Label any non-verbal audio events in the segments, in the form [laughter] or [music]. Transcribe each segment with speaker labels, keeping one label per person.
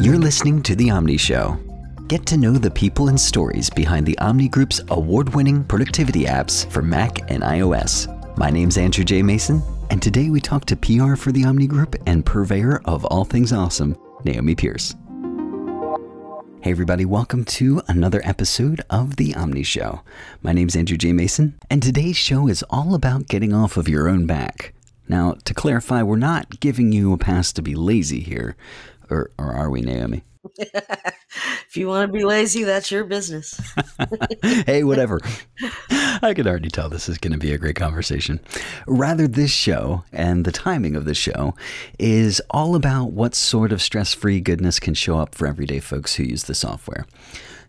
Speaker 1: You're listening to The Omni Show. Get to know the people and stories behind the Omni Group's award winning productivity apps for Mac and iOS. My name's Andrew J. Mason, and today we talk to PR for the Omni Group and purveyor of all things awesome, Naomi Pearce. Hey, everybody, welcome to another episode of The Omni Show. My name's Andrew J. Mason, and today's show is all about getting off of your own back. Now, to clarify, we're not giving you a pass to be lazy here. Or, or are we, Naomi? [laughs]
Speaker 2: if you want to be lazy, that's your business. [laughs]
Speaker 1: hey, whatever. I can already tell this is going to be a great conversation. Rather, this show and the timing of the show is all about what sort of stress free goodness can show up for everyday folks who use the software.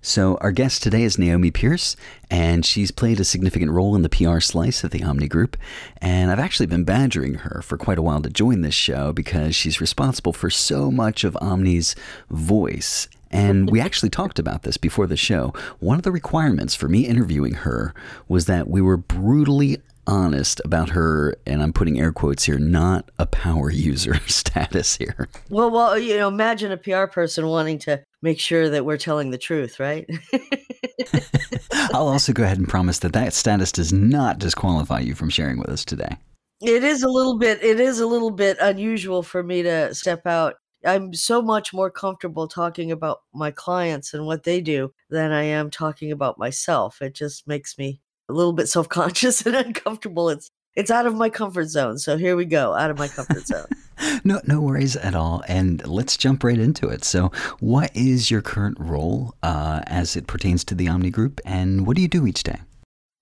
Speaker 1: So, our guest today is Naomi Pearce, and she's played a significant role in the PR slice of the Omni Group. And I've actually been badgering her for quite a while to join this show because she's responsible for so much of Omni's voice. And we actually talked about this before the show. One of the requirements for me interviewing her was that we were brutally honest about her, and I'm putting air quotes here, not a power [laughs] user status here.
Speaker 2: Well, well, you know, imagine a PR person wanting to make sure that we're telling the truth, right? [laughs]
Speaker 1: I'll also go ahead and promise that that status does not disqualify you from sharing with us today.
Speaker 2: It is a little bit it is a little bit unusual for me to step out. I'm so much more comfortable talking about my clients and what they do than I am talking about myself. It just makes me a little bit self-conscious [laughs] and uncomfortable. It's it's out of my comfort zone. So here we go, out of my comfort zone. [laughs]
Speaker 1: no, no worries at all. And let's jump right into it. So, what is your current role uh, as it pertains to the Omni Group, and what do you do each day?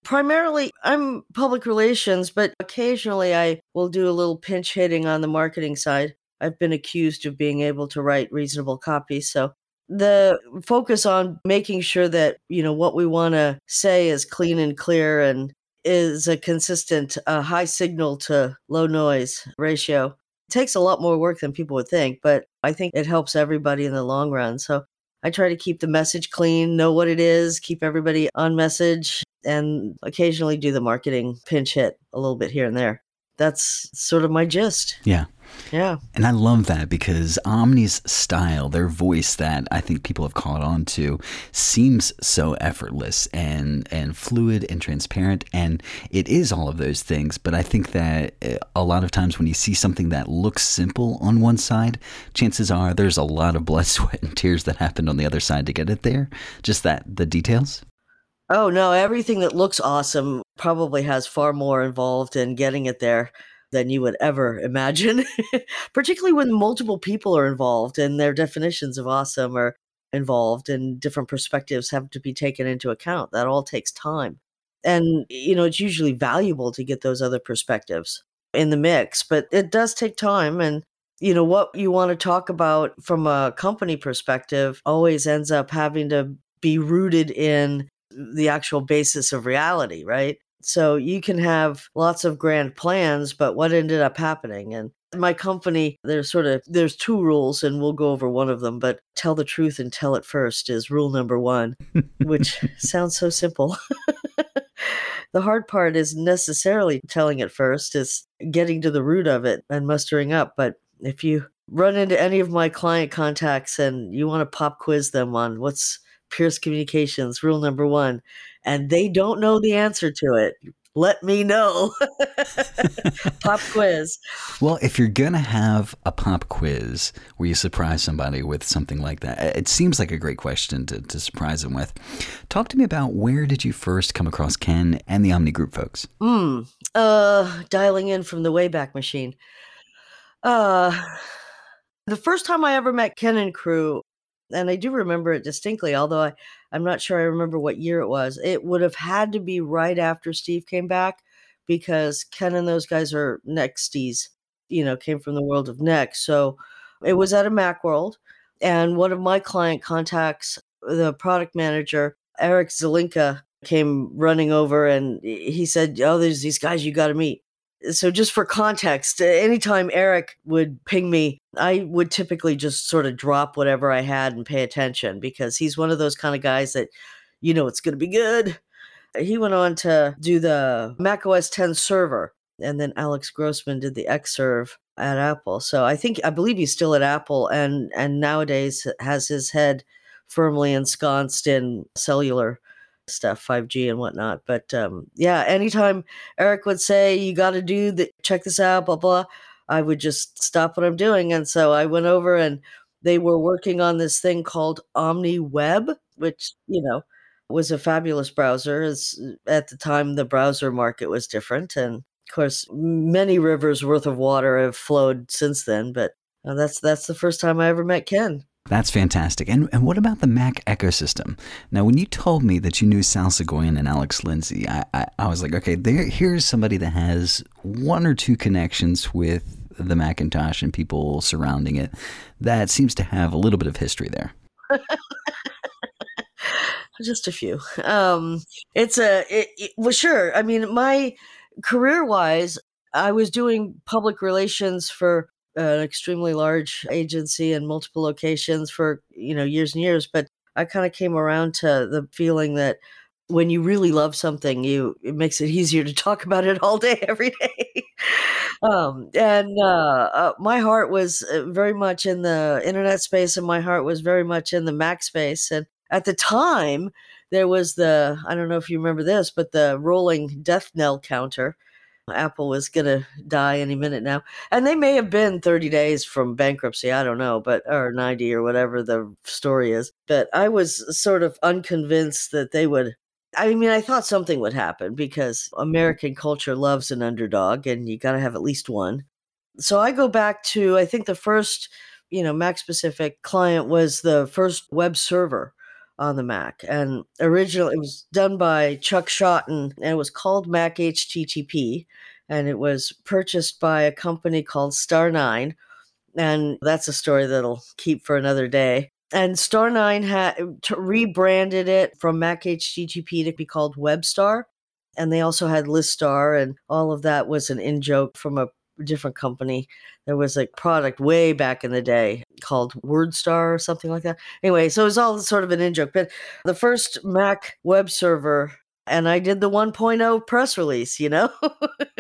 Speaker 2: Primarily, I'm public relations, but occasionally I will do a little pinch hitting on the marketing side. I've been accused of being able to write reasonable copy, so the focus on making sure that you know what we want to say is clean and clear and is a consistent uh, high signal to low noise ratio. It takes a lot more work than people would think, but I think it helps everybody in the long run. So I try to keep the message clean, know what it is, keep everybody on message, and occasionally do the marketing pinch hit a little bit here and there. That's sort of my gist.
Speaker 1: Yeah.
Speaker 2: Yeah.
Speaker 1: And I love that because Omni's style, their voice that I think people have caught on to, seems so effortless and, and fluid and transparent. And it is all of those things. But I think that eh, a lot of times when you see something that looks simple on one side, chances are there's a lot of blood, [laughs] sweat, and tears that happened on the other side to get it there. Just that, the details.
Speaker 2: Oh, no. Everything that looks awesome probably has far more involved in getting it there than you would ever imagine, [laughs] particularly when multiple people are involved and their definitions of awesome are involved and different perspectives have to be taken into account. That all takes time. And, you know, it's usually valuable to get those other perspectives in the mix, but it does take time. And, you know, what you want to talk about from a company perspective always ends up having to be rooted in the actual basis of reality, right? So you can have lots of grand plans, but what ended up happening? And my company, there's sort of there's two rules, and we'll go over one of them. But tell the truth and tell it first is rule number one, which [laughs] sounds so simple. [laughs] the hard part is necessarily telling it first; is getting to the root of it and mustering up. But if you run into any of my client contacts and you want to pop quiz them on what's Pearce Communications rule number one, and they don't know the answer to it, let me know. [laughs] pop quiz.
Speaker 1: Well, if you're going to have a pop quiz where you surprise somebody with something like that, it seems like a great question to, to surprise them with. Talk to me about where did you first come across Ken and the Omni Group folks?
Speaker 2: Mm, uh, dialing in from the Wayback Machine. Uh, the first time I ever met Ken and crew, and I do remember it distinctly, although I, I'm not sure I remember what year it was. It would have had to be right after Steve came back because Ken and those guys are Nexties, you know, came from the world of Next. So it was at a Macworld. And one of my client contacts, the product manager, Eric Zelenka, came running over and he said, Oh, there's these guys you got to meet so just for context, anytime Eric would ping me, I would typically just sort of drop whatever I had and pay attention because he's one of those kind of guys that, you know, it's going to be good. He went on to do the Mac OS 10 server, and then Alex Grossman did the Xserve at Apple. So I think I believe he's still at Apple and and nowadays has his head firmly ensconced in cellular stuff, 5G and whatnot. But um, yeah, anytime Eric would say, you got to do the, check this out, blah, blah, I would just stop what I'm doing. And so I went over and they were working on this thing called OmniWeb, which, you know, was a fabulous browser. As at the time, the browser market was different. And of course, many rivers worth of water have flowed since then. But uh, that's that's the first time I ever met Ken.
Speaker 1: That's fantastic. And, and what about the Mac ecosystem? Now, when you told me that you knew Sal Soghoian and Alex Lindsey, I, I, I was like, okay, there, here's somebody that has one or two connections with the Macintosh and people surrounding it that seems to have a little bit of history there. [laughs]
Speaker 2: Just a few. Um, it's a, it, it, well, sure. I mean, my career wise, I was doing public relations for an extremely large agency in multiple locations for you know years and years but i kind of came around to the feeling that when you really love something you it makes it [laughs] easier to talk about it all day every day. [laughs] Um, and uh, uh, my heart was uh, very much in the internet space and my heart was very much in the mac space and at the time there was the i don't know if you remember this but the rolling death knell counter Apple was going to die any minute now. And they may have been 30 days from bankruptcy. I don't know, but, or 90 or whatever the story is. But I was sort of unconvinced that they would. I mean, I thought something would happen because mm-hmm. American culture loves an underdog and you got to have at least one. So I go back to, I think the first, you know, Mac specific client was the first web server on the Mac. And originally it was done by Chuck Shotton and it was called Mac HTTP. And it was purchased by a company called StarNine. And that's a story that'll keep for another day. And StarNine had rebranded it from Mac HTTP to be called WebStar. And they also had ListStar, and all of that was an in joke from a different company. There was a product way back in the day called WordStar or something like that. Anyway, so it was all sort of an in joke. But the first Mac web server, and I did the 1.0 press release, you know,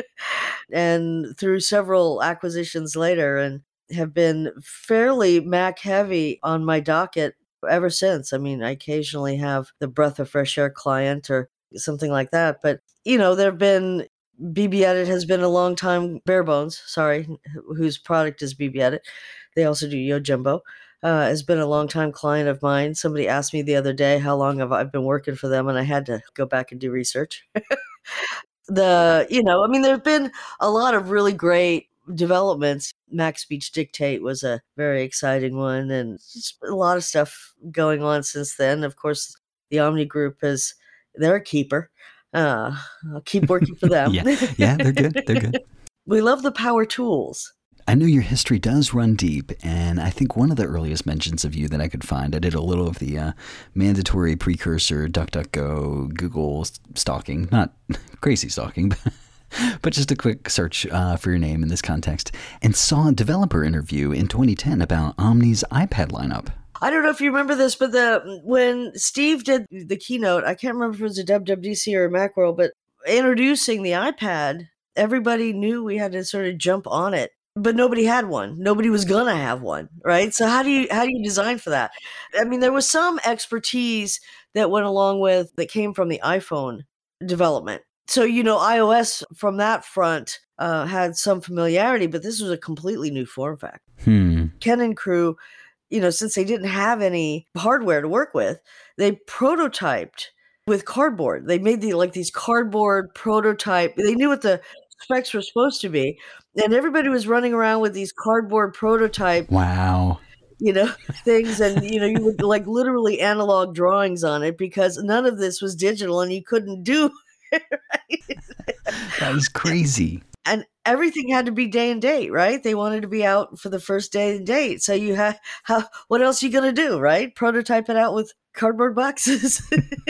Speaker 2: [laughs] and through several acquisitions later, and have been fairly Mac heavy on my docket ever since. I mean, I occasionally have the Breath of Fresh Air client or something like that. But, you know, there have been BBEdit has been a long time, Bare Bones, sorry, whose product is BBEdit. They also do Yojimbo. Uh, has been a long time client of mine. Somebody asked me the other day how long have I been working for them, and I had to go back and do research. [laughs] the you know, I mean, there have been a lot of really great developments. MacSpeech Dictate was a very exciting one, and a lot of stuff going on since then. Of course, the Omni Group is they're keeper. Uh, I'll keep working for them. [laughs]
Speaker 1: yeah, yeah, they're good. They're good. [laughs]
Speaker 2: we love the power tools.
Speaker 1: I know your history does run deep, and I think one of the earliest mentions of you that I could find, I did a little of the uh, mandatory precursor DuckDuckGo Google stalking, not [laughs] crazy stalking, but, but just a quick search uh, for your name in this context, and saw a developer interview in 2010 about Omni's iPad lineup.
Speaker 2: I don't know if you remember this, but the when Steve did the keynote, I can't remember if it was a WWDC or a Macworld, but introducing the iPad, everybody knew we had to sort of jump on it. But nobody had one. Nobody was gonna have one, right? So how do you how do you design for that? I mean, there was some expertise that went along with that came from the iPhone development. So you know, iOS from that front uh, had some familiarity, but this was a completely new form factor.
Speaker 1: Hmm.
Speaker 2: Ken and crew you know, since they didn't have any hardware to work with, they prototyped with cardboard. They made the like these cardboard prototype. They knew what the specs were supposed to be, and everybody was running around with these cardboard prototype.
Speaker 1: Wow.
Speaker 2: You know things, and you know you would like literally analog drawings on it because none of this was digital, and you couldn't do. [laughs] right?
Speaker 1: was crazy
Speaker 2: and everything had to be day and date, right? They wanted to be out for the first day and date. So you have [laughs] how what else are you gonna do, right? Prototype it out with cardboard boxes.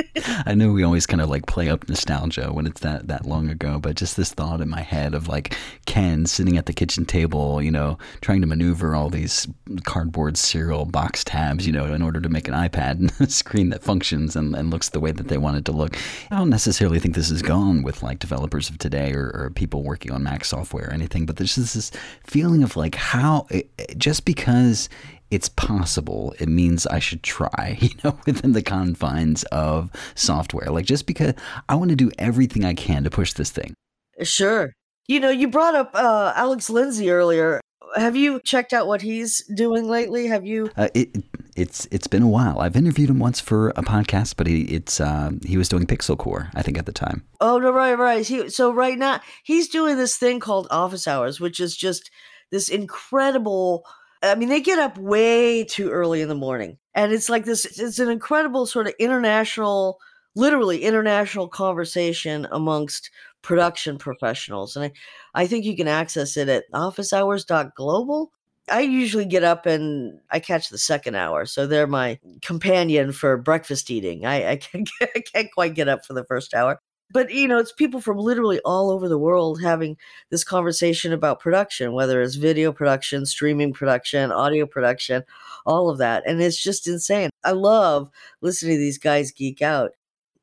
Speaker 2: [laughs]
Speaker 1: I know we always kind of like play up nostalgia when it's that that long ago, but just this thought in my head of like Ken sitting at the kitchen table, you know, trying to maneuver all these cardboard cereal box tabs, you know, in order to make an iPad and [laughs] a screen that functions and, and looks the way that they want it to look. I don't necessarily think this is gone with like developers of today or, or people working on Mac software or anything, but there's just this feeling of like how it, just because it's possible, it means I should try, [laughs] you know, within the confines of software. Like just because I want to do everything I can to push this thing.
Speaker 2: Sure. You know, you brought up uh, Alex Lindsey earlier. Have you checked out what he's doing lately? Have you?
Speaker 1: Uh, it, it's it's been a while. I've interviewed him once for a podcast, but he it's uh, he was doing Pixelcorps, I think, at the time.
Speaker 2: Oh no, right, right. He, so right now he's doing this thing called Office Hours, which is just this incredible I mean, they get up way too early in the morning. And it's like this, it's an incredible sort of international, literally international conversation amongst production professionals. And I, I think you can access it at officehours.global. I usually get up and I catch the second hour. So they're my companion for breakfast eating. I, I, can't, [laughs] I can't quite get up for the first hour but you know it's people from literally all over the world having this conversation about production whether it's video production streaming production audio production all of that and it's just insane i love listening to these guys geek out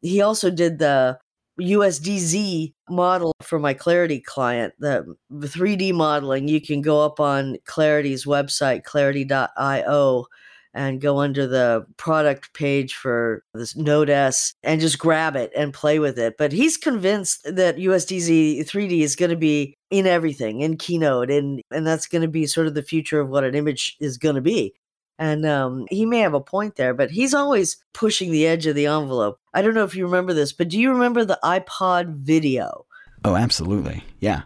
Speaker 2: he also did the USDZ model for my Clarity client, the 3D modeling. You can go up on Clarity's website, clarity.io, and go under the product page for this Node-S and just grab it and play with it. But he's convinced that USDZ 3D is going to be in everything, in Keynote, and and that's going to be sort of the future of what an image is going to be. And um, he may have a point there, but he's always pushing the edge of the envelope. I don't know if you remember this, but do you remember the iPod video?
Speaker 1: Oh, absolutely. Yeah.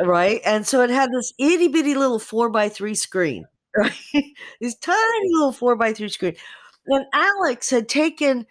Speaker 2: Right. And so it had this itty bitty little four by three screen right? [laughs] this tiny little four by three screen. And Alex had taken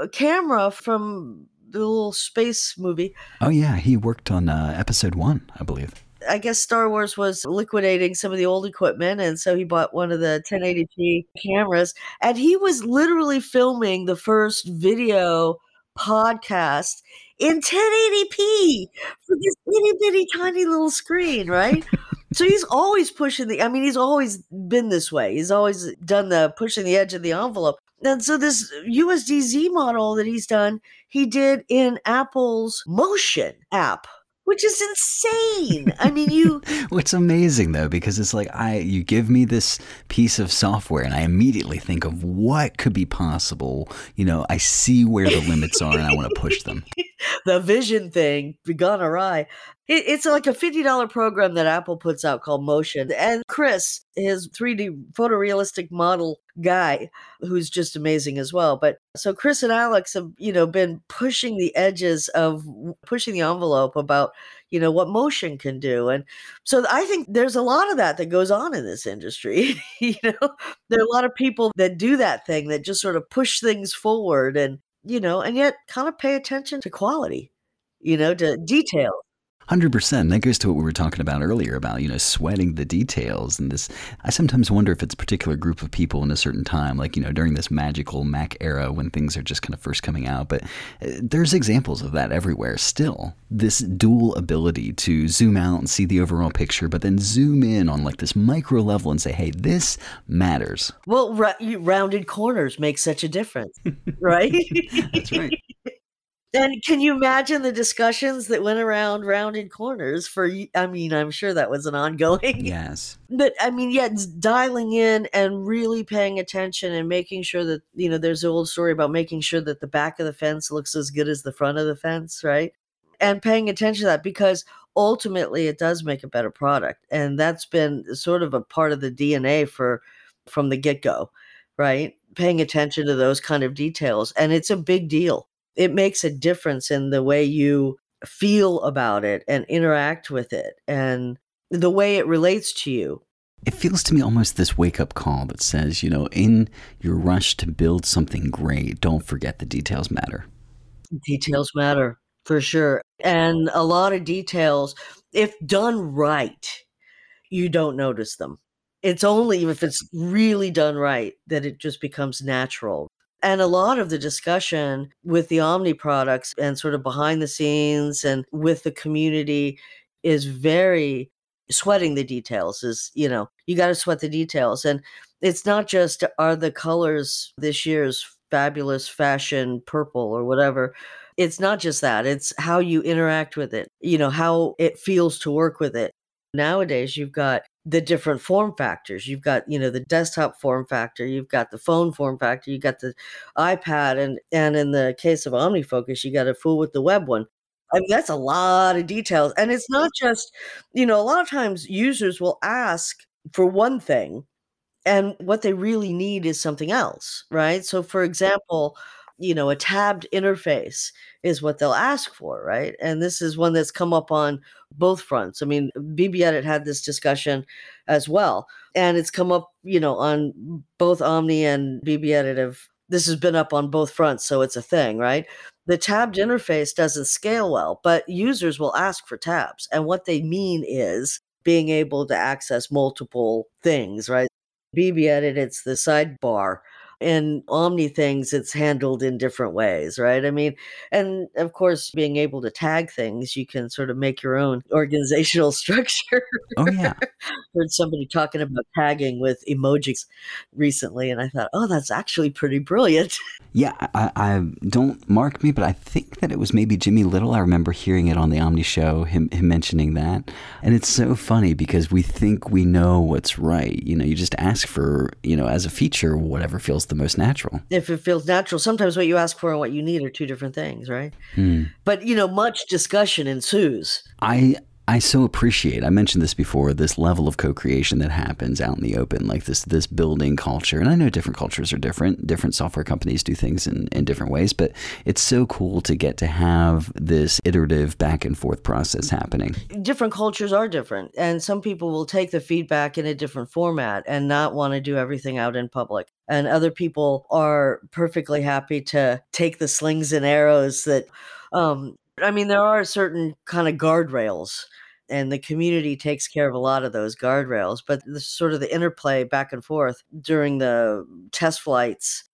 Speaker 2: a camera from the little space movie.
Speaker 1: Oh yeah, he worked on uh, episode one, I believe.
Speaker 2: I guess Star Wars was liquidating some of the old equipment, and so he bought one of the 1080p cameras, and he was literally filming the first video podcast in 1080p for this itty bitty tiny little screen, right? [laughs] so he's always pushing the i mean he's always been this way he's always done the pushing the edge of the envelope and so this usdz model that he's done he did in apple's motion app which is insane. I mean, you. [laughs]
Speaker 1: What's amazing though, because it's like I, you give me this piece of software, and I immediately think of what could be possible. You know, I see where the limits are, and I want to push them. [laughs]
Speaker 2: the vision thing gone awry. It, it's like a $50 program that Apple puts out called Motion. And Chris, his 3D photorealistic model guy, who's just amazing as well. But so Chris and Alex have, you know, been pushing the edges of pushing the envelope about, you know, what motion can do. And so I think there's a lot of that that goes on in this industry. [laughs] you know, there are a lot of people that do that thing that just sort of push things forward and, you know, and yet kind of pay attention to quality, you know, to detail.
Speaker 1: Hundred percent. That goes to what we were talking about earlier about you know sweating the details and this. I sometimes wonder if it's a particular group of people in a certain time, like you know during this magical Mac era when things are just kind of first coming out. But uh, there's examples of that everywhere. Still, this dual ability to zoom out and see the overall picture, but then zoom in on like this micro level and say, "Hey, this matters."
Speaker 2: Well, rounded corners make such a difference, [laughs] right?
Speaker 1: That's right.
Speaker 2: And can you imagine the discussions that went around rounded corners for I mean, I'm sure that was an ongoing. [laughs]
Speaker 1: Yes.
Speaker 2: But I mean, yeah, dialing in and really paying attention and making sure that, you know, there's an old story about making sure that the back of the fence looks as good as the front of the fence, right? And paying attention to that because ultimately it does make a better product. And that's been sort of a part of the DNA for from the get-go, right? Paying attention to those kind of details. And it's a big deal it makes a difference in the way you feel about it and interact with it and the way it relates to you.
Speaker 1: It feels to me almost this wake up call that says, you know, in your rush to build something great, don't forget the details matter.
Speaker 2: Details matter for sure. And a lot of details, if done right, you don't notice them. It's only if it's really done right that it just becomes natural And a lot of the discussion with the Omni products and sort of behind the scenes and with the community is very sweating the details is, you know, you got to sweat the details. And it's not just are the colors this year's fabulous fashion purple or whatever. It's not just that, it's how you interact with it, you know, how it feels to work with it. Nowadays, you've got the different form factors. You've got, you know, the desktop form factor, you've got the phone form factor, you got the iPad, and and in the case of OmniFocus, you got to fool with the web one. I mean, that's a lot of details. And it's not just, you know, a lot of times users will ask for one thing and what they really need is something else, right? So, for example, you know, a tabbed interface is what they'll ask for, right? And this is one that's come up on both fronts. I mean, BBEdit had this discussion as well, and it's come up, you know, on both Omni and BBEdit have this has been up on both fronts, so it's a thing, right? The tabbed mm-hmm. interface doesn't scale well, but users will ask for tabs. And what they mean is being able to access multiple things, right? BBEdit, it's the sidebar. In Omni things, it's handled in different ways, right? I mean, and of course, being able to tag things, you can sort of make your own [laughs] organizational structure.
Speaker 1: Oh, yeah. [laughs]
Speaker 2: Heard somebody talking about tagging with emojis recently, and I thought, oh, that's actually pretty brilliant. [laughs]
Speaker 1: Yeah, I, I, don't mark me, but I think that it was maybe Jimmy Little. I remember hearing it on the Omni show, him, him mentioning that. And it's so funny because we think we know what's right. You know, you just ask for, you know, as a feature, whatever feels the most natural.
Speaker 2: If it feels natural, sometimes what you ask for and what you need are two different things, right?
Speaker 1: Hmm.
Speaker 2: But, you know, much discussion ensues.
Speaker 1: I I so appreciate. I mentioned this before. This level of co-creation that happens out in the open, like this this building culture. And I know different cultures are different. Different software companies do things in, in different ways. But it's so cool to get to have this iterative back and forth process happening.
Speaker 2: Different cultures are different, and some people will take the feedback in a different format and not want to do everything out in public. And other people are perfectly happy to take the slings and arrows that um, I mean, there are certain kind of guardrails, and the community takes care of a lot of those guardrails. But the sort of the interplay back and forth during the test flights.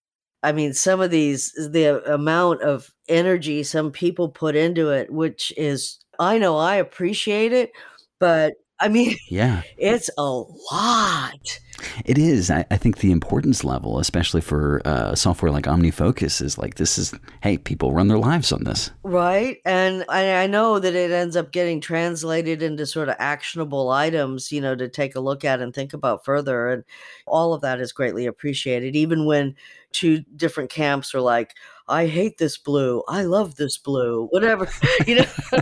Speaker 2: I mean, some of these, uh, the amount of energy some people put into it, which is, I know I appreciate it, but I mean,
Speaker 1: yeah, [laughs]
Speaker 2: it's a lot.
Speaker 1: It is. I, I, think the importance level, especially for uh, software like OmniFocus, is like this is, hey, people run their lives on this.
Speaker 2: Right. And I, I know that it ends up getting translated into sort of actionable items, you know, to take a look at and think about further. And all of that is greatly appreciated, even when two different camps are like, I hate this blue. I love this blue. Whatever, [laughs] you know, [laughs]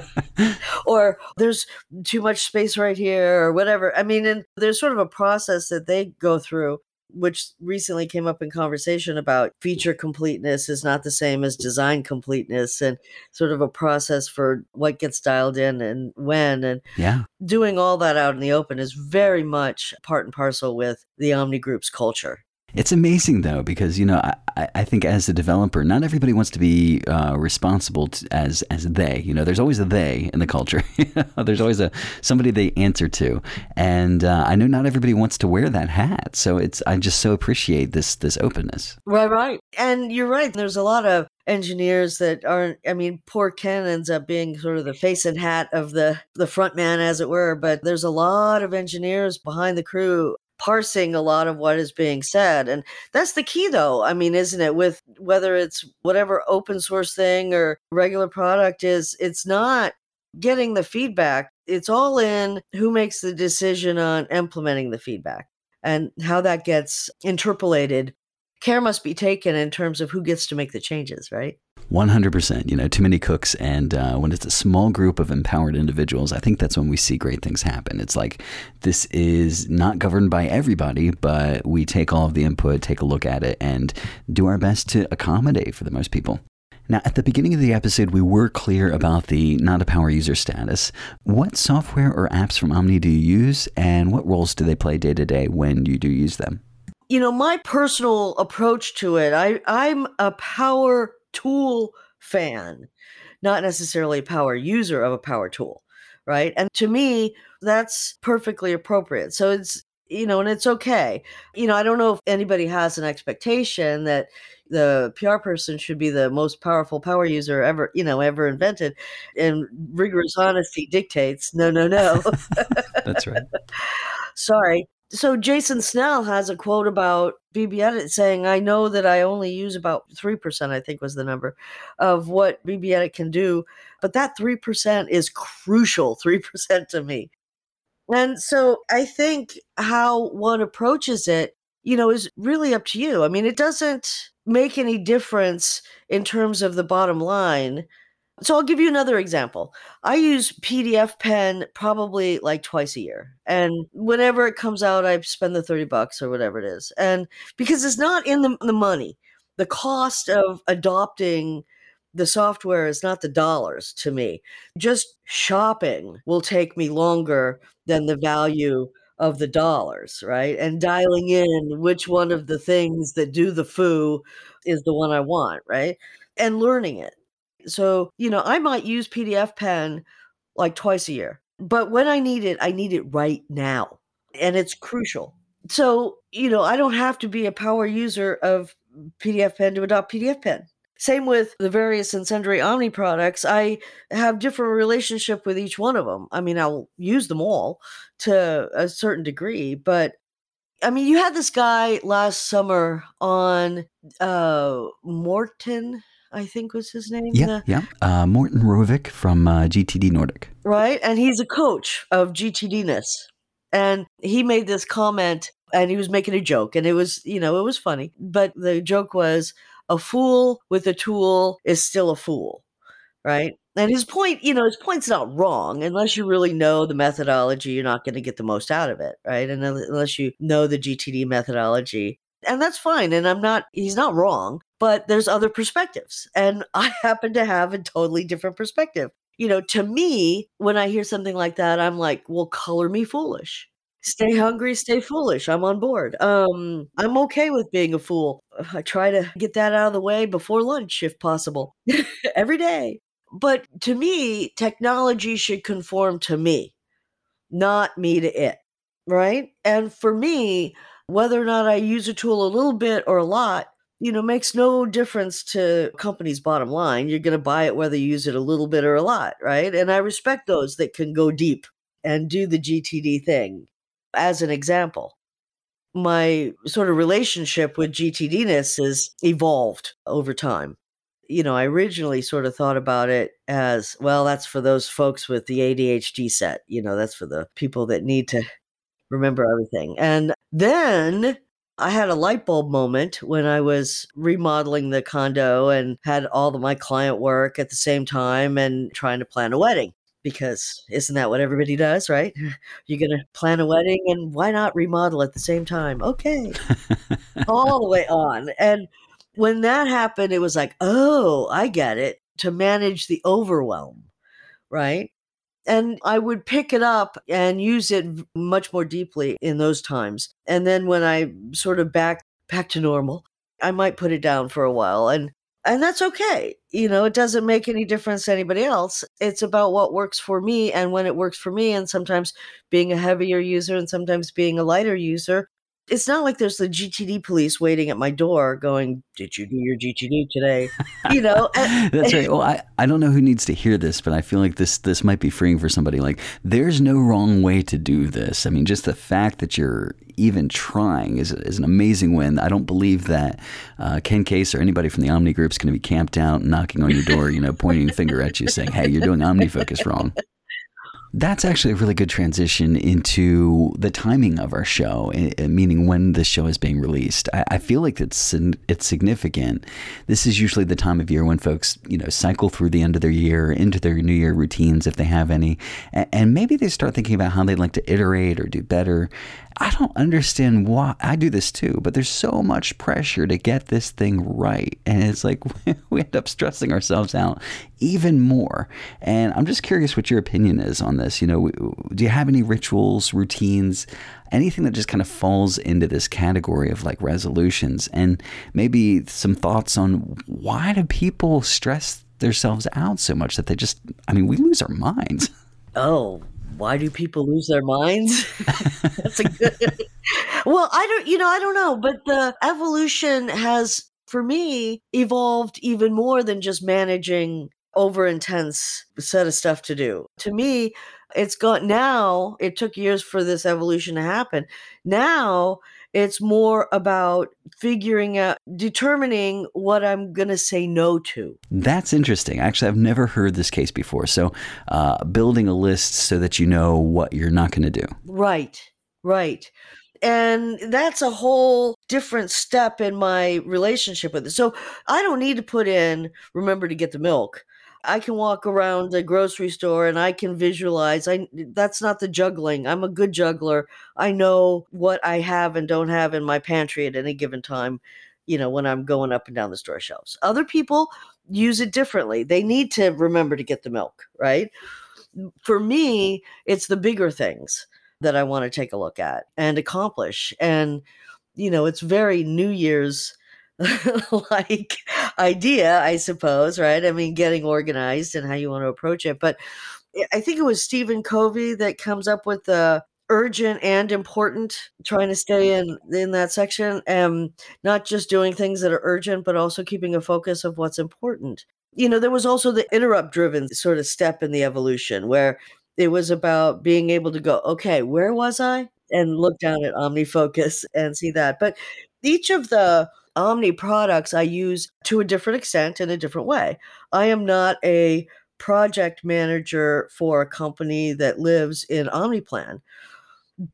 Speaker 2: or there's too much space right here or whatever. I mean, and there's sort of a process that they go through which recently came up in conversation about feature completeness is not the same as design completeness and sort of a process for what gets dialed in and when. And
Speaker 1: yeah.
Speaker 2: doing all that out in the open is very much part and parcel with the omni group's culture
Speaker 1: it's amazing though because you know I, I think as a developer, not everybody wants to be uh, responsible to, as as they. You know, there's always a they in the culture. [laughs] there's always a somebody they answer to, and uh, I know not everybody wants to wear that hat. So it's I just so appreciate this this openness.
Speaker 2: Right, right, and you're right. There's a lot of engineers that aren't i mean poor ken ends up being sort of the face and hat of the the front man as it were but there's a lot of engineers behind the crew parsing a lot of what is being said. And that's the key, though. I mean, isn't it? With whether it's whatever open source thing or regular product is, it's not getting the feedback. It's all in who makes the decision on implementing the feedback and how that gets interpolated. Care must be taken in terms of who gets to make the changes, right?
Speaker 1: 100%. You know, too many cooks. And uh, when it's a small group of empowered individuals, I think that's when we see great things happen. It's like this is not governed by everybody, but we take all of the input, take a look at it, and do our best to accommodate for the most people. Now, at the beginning of the episode, we were clear about the not a power user status. What software or apps from Omni do you use, and what roles do they play day to day when you do use them?
Speaker 2: You know, my personal approach to it, I, I'm a power tool fan, not necessarily a power user of a power tool, right? And to me, that's perfectly appropriate. So it's you know, and it's okay. You know, I don't know if anybody has an expectation that the PR person should be the most powerful power user ever, you know, ever invented. And rigorous honesty dictates no, no, no. [laughs]
Speaker 1: That's right. [laughs]
Speaker 2: Sorry. So Jason Snell has a quote about BBEdit saying, I know that I only use about 3%, I think was the number, of what BBEdit can do. But that 3% is crucial, [laughs] 3% to me. And so I think how one approaches it, you know, is really up to you. I mean, it doesn't make any difference in terms of the bottom line. So I'll give you another example. I use PDFPen probably like twice a year. And whenever it comes out, I spend the 30 bucks or whatever it is. And because it's not in the, the money, the cost of adopting the software is not the dollars to me. Just shopping will take me longer than the value of the dollars, right? And dialing in which one of the things that do the foo is the one I want, right? And learning it. So, you know, I might use PDFPen like twice a year, but when I need it, I need it right now. And it's crucial. So, you know, I don't have to be a power user of PDFPen to adopt PDFPen. Same with the various sundry Omni products. I have different relationship with each one of them. I mean, I'll use them all to a certain degree, but I mean, you had this guy last summer on uh Morten, I think was his name.
Speaker 1: Yeah,
Speaker 2: the-
Speaker 1: yeah. Uh, Morten Roevik from uh, GTD Nordic.
Speaker 2: right? And he's a coach of GTDness. And he made this comment and he was making a joke and it was, you know, it was funny. But the joke was a fool with a tool is still a fool, right? And his point, you know, his point's not wrong. Unless you really know the methodology, you're not going to get the most out of it, right? And unless you know the GTD methodology. And that's fine. And I'm not, he's not wrong, but there's other perspectives. And [laughs] I happen to have a totally different perspective. You know, to me, when I hear something like that, I'm like, well, color me foolish. Stay hungry, stay foolish. I'm on board. Um, I'm okay with being a fool. I try to get that out of the way before lunch if possible. [laughs] Every day. But to me, technology should conform to me, not me to it. Right. And for me, whether or not I use a tool a little bit or a lot, you know, makes no difference to company's bottom line. You're going to buy it whether you use it a little bit or a lot. Right. And I respect those that can go deep and do the GTD thing. As an example, my sort of relationship with GTDness has evolved over time you know, I originally sort of thought about it as well, that's for those folks with the ADHD set. You know, that's for the people that need to remember everything. And then I had a light bulb moment when I was remodeling the condo and had all of my client work at the same time and trying to plan a wedding. Because isn't that what everybody does, right? [laughs] You're going to plan a wedding and why not remodel at the same time? Okay. all the way on. And when that happened, it was like, oh, I get it to manage the overwhelm, right? And I would pick it up and use it much more deeply in those times. And then when I sort of back back to normal, I might put it down for a while and and that's okay. You know, it doesn't make any difference to anybody else. It's about what works for me and when it works for me and sometimes being a heavier user and sometimes being a lighter user it's not like there's the GTD police waiting at my door going, Did you do your GTD today? You know? [laughs]
Speaker 1: That's right. Well, I, I don't know who needs to hear this, but I feel like this this might be freeing for somebody. Like, there's no wrong way to do this. I mean, just the fact that you're even trying is, is an amazing win. I don't believe that uh, Ken Case or anybody from the Omni Group is going to be camped out, knocking on your door, you know, pointing a finger at you, saying, Hey, you're doing OmniFocus wrong. That's actually a really good transition into the timing of our show, eh, eh, meaning when the show is being released. I, feel like it's it's significant. This is usually the time of year when folks, you know, cycle through the end of their year into their new year routines if they have any, and maybe they start thinking about how they'd like to iterate or do better. I don't understand why I do this too, but there's so much pressure to get this thing right. And it's like [laughs] we end up stressing ourselves out even more. And I'm just curious what your opinion is on this. You know, do you have any rituals, routines, anything that just kind of falls into this category of like resolutions? And maybe some thoughts on why do people stress themselves out so much that they just, I mean, we lose our minds. [laughs]
Speaker 2: Oh, why do people lose their minds? [laughs] That's a good. [laughs] well, I don't, you know, I don't know, but the evolution has, for me, evolved even more than just managing over intense set of stuff to do. To me, it's got now, it took years for this evolution to happen. Now it's more about figuring out, determining what I'm going to say no to.
Speaker 1: That's interesting. Actually, I've never heard this case before. So, uh, building a list so that you know what you're not going to do.
Speaker 2: Right, right. And that's a whole different step in my relationship with it. So I don't need to put in, remember to get the milk. I can walk around a grocery store and I can visualize. I that's not the juggling. I'm a good juggler. I know what I have and don't have in my pantry at any given time, you know, when I'm going up and down the store shelves. Other people use it differently. They need to remember to get the milk, right? For me, it's the bigger things that I want to take a look at and accomplish. And you know, it's very New Year's [laughs] like idea, I suppose, right? I mean, getting organized and how you want to approach it. But I think it was Stephen Covey that comes up with the urgent and important trying to stay in in that section and not just doing things that are urgent but also keeping a focus of what's important you know there was also the interrupt driven sort of step in the evolution where it was about being able to go okay where was i and look down at omnifocus and see that but each of the Omni products I use to a different extent in a different way. I am not a project manager for a company that lives in OmniPlan.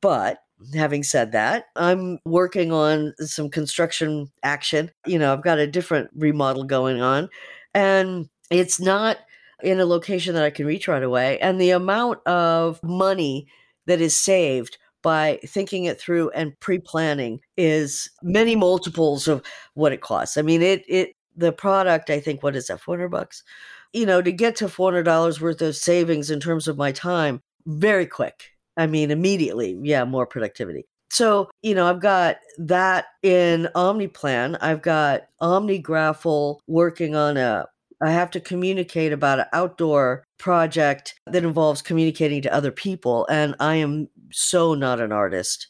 Speaker 2: But mm-hmm. having said that, I'm working on some construction action. You know, I've got a different remodel going on, and it's not in a location that I can reach right away. And the amount of money that is saved by thinking it through and pre-planning is many multiples of what it costs. I mean, it it the product, I think, what is that, 400 bucks? You know, to get to $400 worth of savings in terms of my time, very quick. I mean, immediately, yeah, more productivity. So, you know, I've got that in OmniPlan. I've got OmniGraffle working on a I have to communicate about an outdoor project that involves communicating to other people. And I am so not an artist,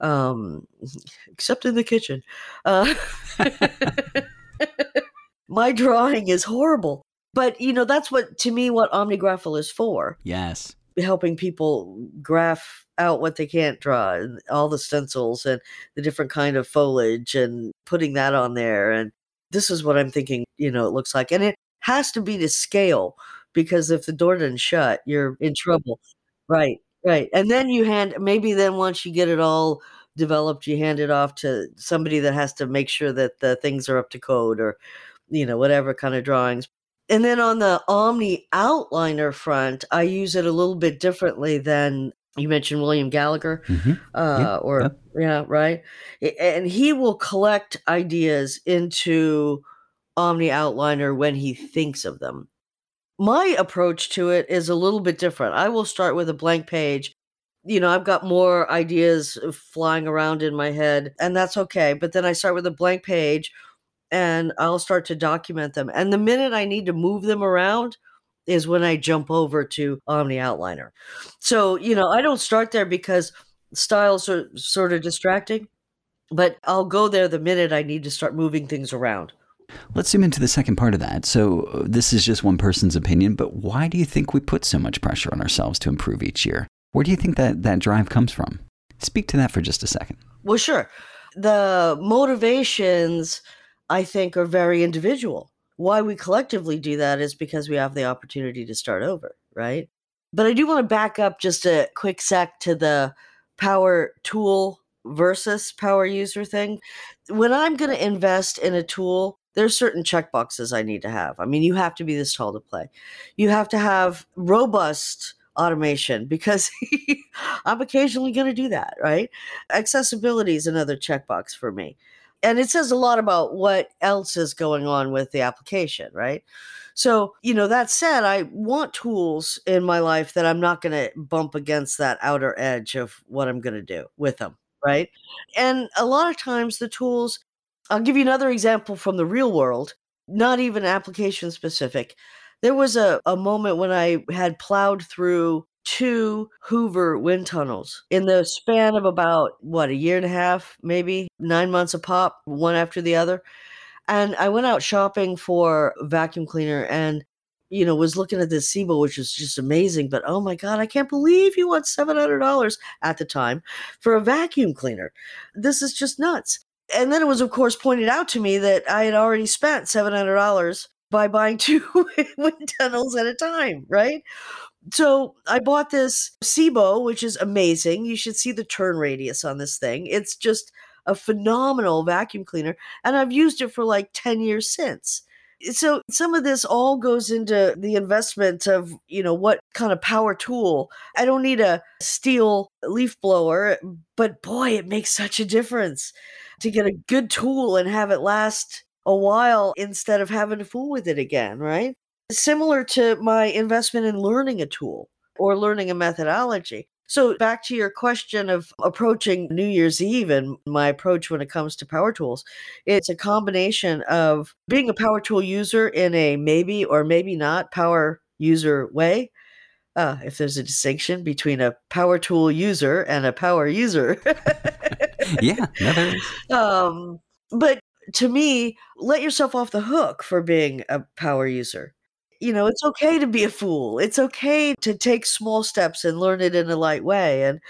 Speaker 2: um, except in the kitchen. Uh, [laughs] my drawing is horrible. But, you know, that's what, to me, what OmniGraffle is for.
Speaker 1: Yes.
Speaker 2: Helping people graph out what they can't draw and all the stencils and the different kind of foliage and putting that on there. And this is what I'm thinking, you know, it looks like. And it has to be to scale because if the door doesn't shut, you're in trouble. Right, right. And then you hand maybe then once you get it all developed, you hand it off to somebody that has to make sure that the things are up to code or you know, whatever kind of drawings. And then on the OmniOutliner front, I use it a little bit differently than you mentioned William Gallagher, mm-hmm. uh, yeah, or yeah. yeah, right. And he will collect ideas into OmniOutliner when he thinks of them. My approach to it is a little bit different. I will start with a blank page. You know, I've got more ideas uh, flying around in my head, and that's okay. But then I start with a blank page and I'll start to document them. And the minute I need to move them around is when I jump over to OmniOutliner. So, you know, I don't start there because styles are sort of distracting, but I'll go there the minute I need to start moving things around.
Speaker 1: Let's zoom into the second part of that. So, this is just one person's opinion, but why do you think we put so much pressure on ourselves to improve each year? Where do you think that, that drive comes from? Speak to that for just a second.
Speaker 2: Well, sure. The motivations, I think, are very individual. Why we collectively do that is because we have the opportunity to start over, right? But I do want to back up just a quick sec to the power tool versus power user thing. When I'm going to invest in a tool, there's certain checkboxes I need to have. I mean, you have to be this tall to play. You have to have robust automation because [laughs] I'm occasionally going to do that, right? Accessibility is another checkbox for me. And it says a lot about what else is going on with the application, right? So, you know, that said, I want tools in my life that I'm not going to bump against that outer edge of what I'm going to do with them, right? And a lot of times the tools I'll give you another example from the real world, not even application specific. There was a, a moment when I had plowed through two Hoover wind tunnels in the span of about, what, a year and a half, maybe nine months a pop, one after the other. And I went out shopping for vacuum cleaner and, you know, was looking at this Sebo, which was just amazing. But oh my God, I can't believe you want $700 at the time for a vacuum cleaner. This is just nuts. And then it was, of course, pointed out to me that I had already spent $700 by buying [laughs] two wind tunnels at a time, right? So I bought this SEBO, which is amazing. You should see the turn radius on this thing. It's just a phenomenal vacuum cleaner, and I've used it for like 10 years since. So some of this all goes into the investment of, you know, what kind of power tool. I don't need a steel leaf blower, but boy, it makes such a difference to get a good tool and have it last a while instead of having to fool with it again, right? Similar to my investment in learning a tool or learning a methodology. So, back to your question of approaching New Year's Eve and my approach when it comes to power tools, it's a combination of being a power tool user in a maybe or maybe not power user way. Uh, if there's a distinction between a power tool user and a power user. [laughs]
Speaker 1: yeah, no, there is. [laughs]
Speaker 2: Um, but to me, let yourself off the hook for being a power user you know, it's okay to be a fool. It's okay to take small steps and learn it in a light way. And,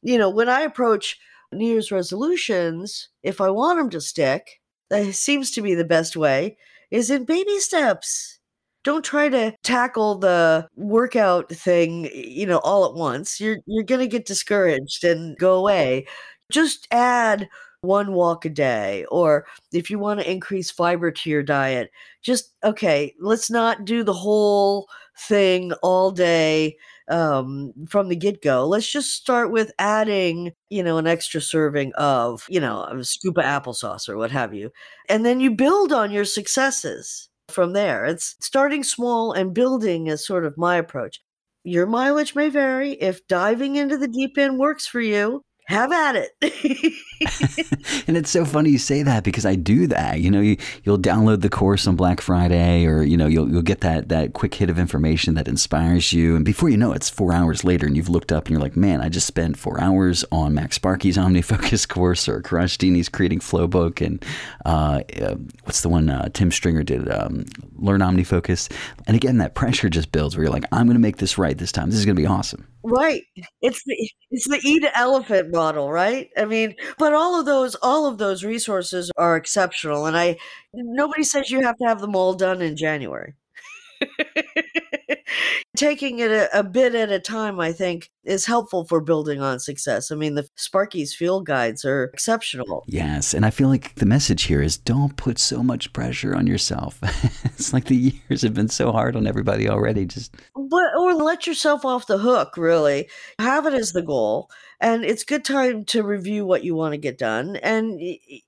Speaker 2: you know, when I approach New Year's resolutions, if I want them to stick, that seems to be the best way, is in baby steps. Don't try to tackle the workout thing, you know, all at once. You're you're going to get discouraged and go away. Just add one walk a day or if you want to increase fiber to your diet just okay let's not do the whole thing all day um, from the get-go let's just start with adding you know an extra serving of you know a scoop of applesauce or what have you and then you build on your successes from there. It's starting small and building is sort of my approach. Your mileage may vary. If diving into the deep end works for you have at it. [laughs]
Speaker 1: and it's so funny you say that because I do that. You know, you, will download the course on Black Friday, or you know, you'll you'll get that that quick hit of information that inspires you, and before you know it, it's four hours later, and you've looked up and you're like, man, I just spent four hours on MacSparky's OmniFocus [laughs] course or Kourosh Dini's Creating Flow book, and uh, uh, what's the one uh, Tim Stringer did, um, Learn OmniFocus, and again, that pressure just builds where you're like, I'm going to make this right this time. This is going to be awesome.
Speaker 2: Right. It's the it's the eat elephant model, right? I mean, but all of those all of those resources are exceptional and I nobody says you have to have them all done in January. [laughs] Taking it a, a, bit at a time, I think, is helpful for building on success. I mean, the Sparky's field guides are exceptional.
Speaker 1: Yes. And I feel like the message here is don't put so much pressure on yourself. [laughs] it's like the years have been so hard on everybody already. Just.
Speaker 2: But, or let yourself off the hook, really. Have it as the goal and it's good time to review what you want to get done and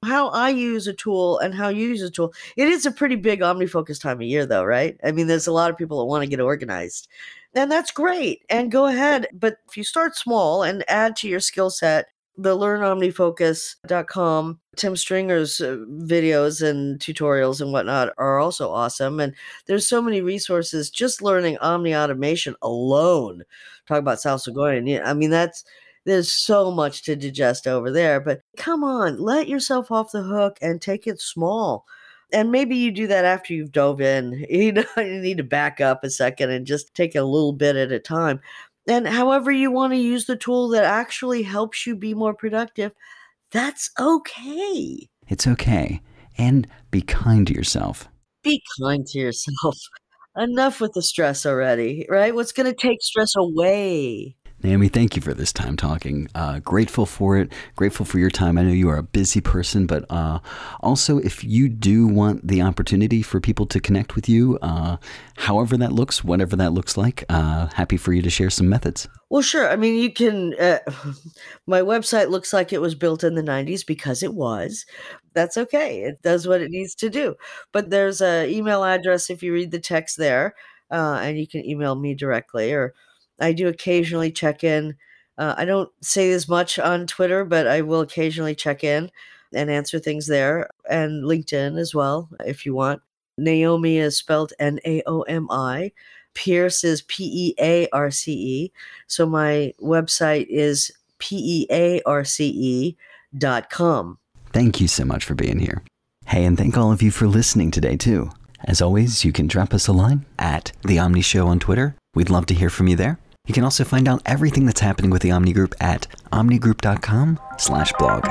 Speaker 2: how I use a tool and how you use a tool. It is a pretty big OmniFocus time of year, though, right? I mean, there's a lot of people that want to get organized, and that's great. And go ahead, but if you start small and add to your skill set, the learnomnifocus.com tim stringer's uh, videos and tutorials and whatnot are also awesome and there's so many resources just learning omni automation alone talk about sal Soghoian i mean that's there's so much to digest over there. But come on, let yourself off the hook and take it small. And maybe you do that after you've dove in. [laughs] You know, you need to back up a second and just take a little bit at a time. And however you want to use the tool that actually helps you be more productive, that's okay.
Speaker 1: It's okay. And be kind to yourself.
Speaker 2: Be kind to yourself. [laughs] Enough with the stress already, right? What's going to take stress away?
Speaker 1: Naomi, thank you for this time talking. Uh, grateful for it. Grateful for your time. I know you are a busy person, but uh, also if you do want the opportunity for people to connect with you, uh, however that looks, whatever that looks like, uh, happy for you to share some methods.
Speaker 2: Well, sure. I mean, you can. Uh, [laughs] my website looks like it was built in the 90s because it was. That's okay. It does what it needs to do. But there's an email address if you read the text there, uh, and you can email me directly or I do occasionally check in. Uh, I don't say as much on Twitter, but I will occasionally check in and answer things there, and LinkedIn as well, if you want. Naomi is spelled N A O M I. Pearce is P E A R C E. So my website is P E A R C E dot com.
Speaker 1: Thank you so much for being here. Hey, and thank all of you for listening today, too. As always, you can drop us a line at The Omni Show on Twitter. We'd love to hear from you there. You can also find out everything that's happening with the Omni Group at omnigroup.com slash blog.